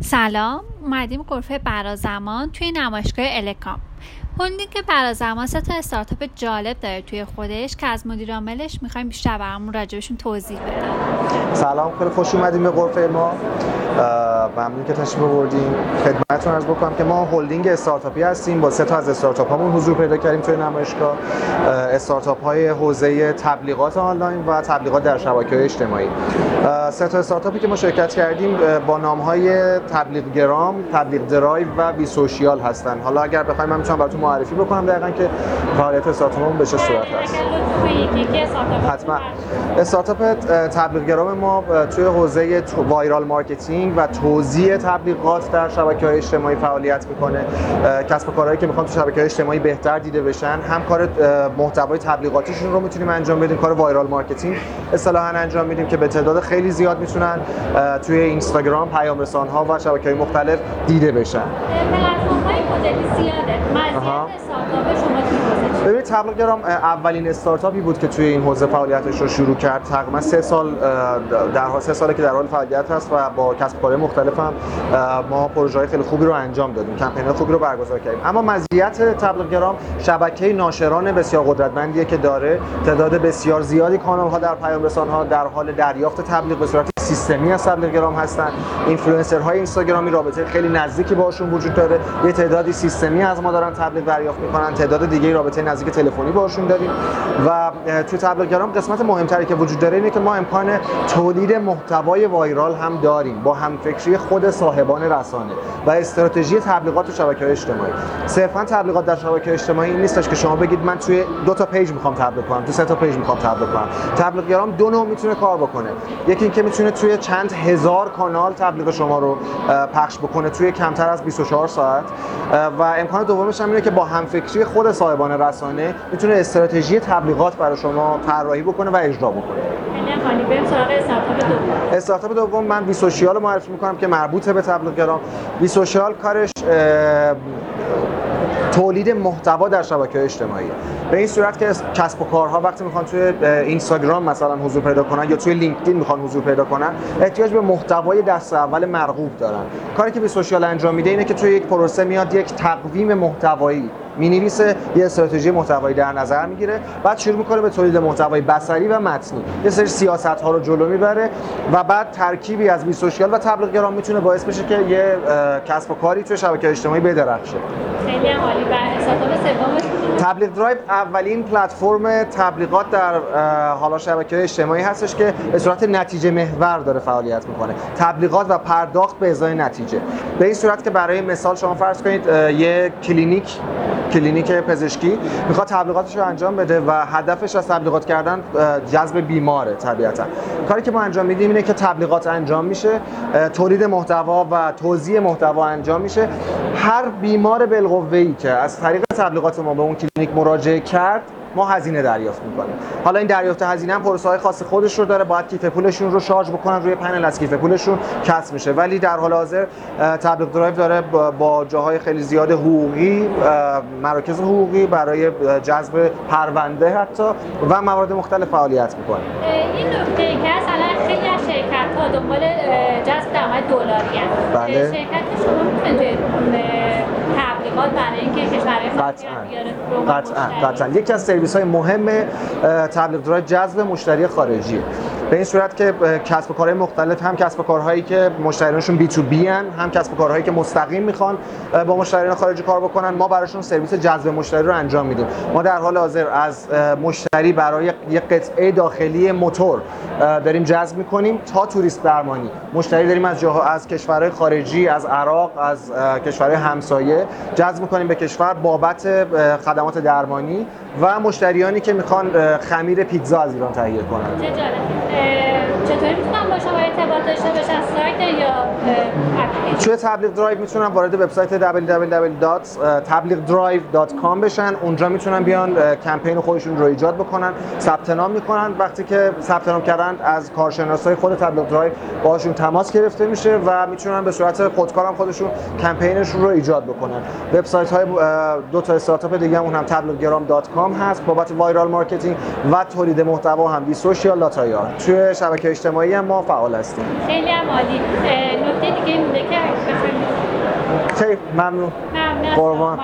سلام اومدیم غرفه برازمان توی نمایشگاه الکام. هلدینگ برازمان سه تا استارتاپ جالب داره توی خودش که از مدیر عاملش می‌خوایم بیشتر برامون راجبشون توضیح بده سلام خیلی خوش اومدیم به غرفه ما. ممنون که تشریف آوردیم خدمتتون عرض بکنم که ما هلدینگ استارتاپی هستیم. با سه تا از استارتاپ هامون حضور پیدا کردیم توی نمایشگاه. استارتاپ های حوزه تبلیغات آنلاین و تبلیغات در شبکه های اجتماعی سه تا استارتاپی که ما شرکت کردیم با نام های تبلیغ گرام، تبلیغ درایو و بی سوشیال هستن. حالا اگر بخوایم من می‌تونم براتون معرفی بکنم دقیقاً که فعالیت استارتاپمون به چه صورت هست. حتما. استارتاپ تبلیغ گرام ما توی حوزه viral marketing و توزیع تبلیغات در شبکه های اجتماعی فعالیت می‌کنه. کسب و کارهایی که می‌خوان تو شبکه های اجتماعی بهتر دیده بشن هم کار محتوای تبلیغاتیشون رو می‌تونیم انجام بدیم کار viral marketing اصطلاحا انجام میدیم که به تعداد خیلی زیاد می‌تونن توی اینستاگرام پیام رسان ها و شبکه های مختلف دیده بشن. مدلی زیاده. مزیت استارتاپ شما ببینید تبلیغگرام اولین استارتاپی بود که توی این حوزه فعالیتش رو شروع کرد. تقریبا سه سال در حال سه ساله که در حال فعالیت هست و با کسب کارهای مختلف هم ما پروژه خیلی خوبی رو انجام دادیم کمپین خوبی رو برگزار کردیم. اما مزیت تبلیغگرام شبکه ناشران بسیار قدرتمندیه که داره. تعداد بسیار زیادی کانال ها در پیام رسان ها در حال دریافت تبلیغ به صورت سیستمی از تبلیغگرام هستن. های اینستاگرامی رابطه خیلی نزدیکی باشون وجود داره. یه تعدادی سیستمی از ما دارن تبلیغ دریافت می‌کنن. تعداد دیگه رابطه نزدیک تلفنی باشون داریم. و تو تبلیغگرام قسمت مهمتری که وجود داره اینه که ما امکان تولید محتوای وایرال هم داریم با همفکری خود صاحبان رسانه و استراتژی تبلیغات تو شبکه‌های اجتماعی. صرفا تبلیغات در شبکه اجتماعی این نیستش که شما بگید من توی دو تا page می‌خوام تبلیغ کنم تو سه تا page می‌خوام تبلیغ کنم. تبلیغگرام دو نوع می‌تونه کار بکنه. یکی اینکه می‌تونه توی چند هزار کانال تبلیغ شما رو پخش بکنه توی کمتر از 24 ساعت. و امکان دومش هم اینه که با همفکری خود صاحبان رسانه می‌تونه استراتژی تبلیغات برای شما طراحی بکنه و اجرا بکنه. استارتاپ دوم. من بی سوشیال معرفی می‌کنم که مربوطه به تبلیغگرام. بی سوشیال کارش تولید محتوا در شبکه اجتماعی. به این صورت که کسب و کارها وقتی می‌خوان توی اینستاگرام مثلا حضور پیدا کنن یا توی لینکدین می‌خوان حضور پیدا کنن احتیاج به محتوای دست اول مرغوب دارن. کاری که به سوشیال انجام میده اینه که توی یک پروسه میاد یک تقویم محتوایی می‌نویسه یه استراتژی محتوایی در نظر می‌گیره. بعد شروع می‌کنه به تولید محتوای بصری و متنی. یه سری سیاست ها رو جلو می‌بره و بعد ترکیبی از بی سوشیال و تبلیغ می‌تونه باعث بشه که یه کسب و کاری توی شبکه اجتماعی بدرخشه. خیلی عالی. و تبلیغ درایو اولین پلتفرم تبلیغات در حالا شبکه اجتماعی هستش که به صورت نتیجه محور داره فعالیت می‌کنه. تبلیغات و پرداخت به ازای نتیجه. به این صورت که برای مثال شما فرض کنید یه کلینیک کلینیک پزشکی می‌خواد تبلیغاتش رو انجام بده و هدفش از تبلیغات کردن جذب بیماره طبیعتا. کاری که ما انجام میدیم اینه که تبلیغات انجام میشه تولید محتوا و توزیع محتوا انجام میشه. هر بیمار بالقوه که از طریق تبلیغات ما به اون کلینیک مراجعه کرد ما هزینه دریافت می‌کنیم. حالا این دریافت هزینه هم پروسه های خاص خودش رو داره باید کیف پولشون رو شارژ بکنن روی پنل از کیف پولشون کسر میشه. ولی در حال حاضر تبلیغ درایو داره با جاهای خیلی زیاد حقوقی مراکز حقوقی برای جذب پرونده حتی و موارد مختلف فعالیت می‌کنه. این نکته که الان خیلی از شرکت ها دنبال جذب درآمد دلاری بله. شرکت شما می‌تونه تبلیغات برای اینکه کشورهای قطعا. قطعا. قطعا. یکی از سرویس های مهم تبلیغ جذب مشتری خارجی. به این صورت که کسب و کارهای مختلف هم کسب و کارهایی که مشتریانشون بی تو بی هن هم کسب و کارهایی که مستقیم می‌خوان با مشتریان خارجی کار بکنن ما براشون سرویس جذب مشتری رو انجام میدیم. ما در حال حاضر از مشتری برای یک قطعه داخلی موتور داریم جذب می‌کنیم تا توریست درمانی. مشتری داریم از جاها از کشورهای خارجی از عراق از کشورهای همسایه جذب می‌کنیم به کشور بابت خدمات درمانی و مشتریانی که می‌خوان خمیر پیتزا از ایران تهیه کنن چطوری می‌تونم با شما ارتباط داشته باشم سایت یا توی تبلیغ درایو می‌تونن وارد وبسایت www.tablighdrive.com بشن. اونجا می‌تونن بیان کمپین خودشون رو ایجاد بکنن ثبت نام می‌کنن. وقتی که ثبت نام کردن از کارشناسای خود تبلیغ درایو باشون تماس گرفته میشه و می‌تونن به صورت خودکار هم خودشون کمپینشون رو ایجاد بکنن. وبسایت های دو تا استارتاپ دیگه هم اون هم tabliggram.com هست. بابت viral marketing و تولید محتوا هم بی سوشیال لاتایا توی شبکه اجتماعی هم ما فعال هستیم. خیلی عالی. نکته دیگه مونده که Şey memnun. Memnun. Koruma.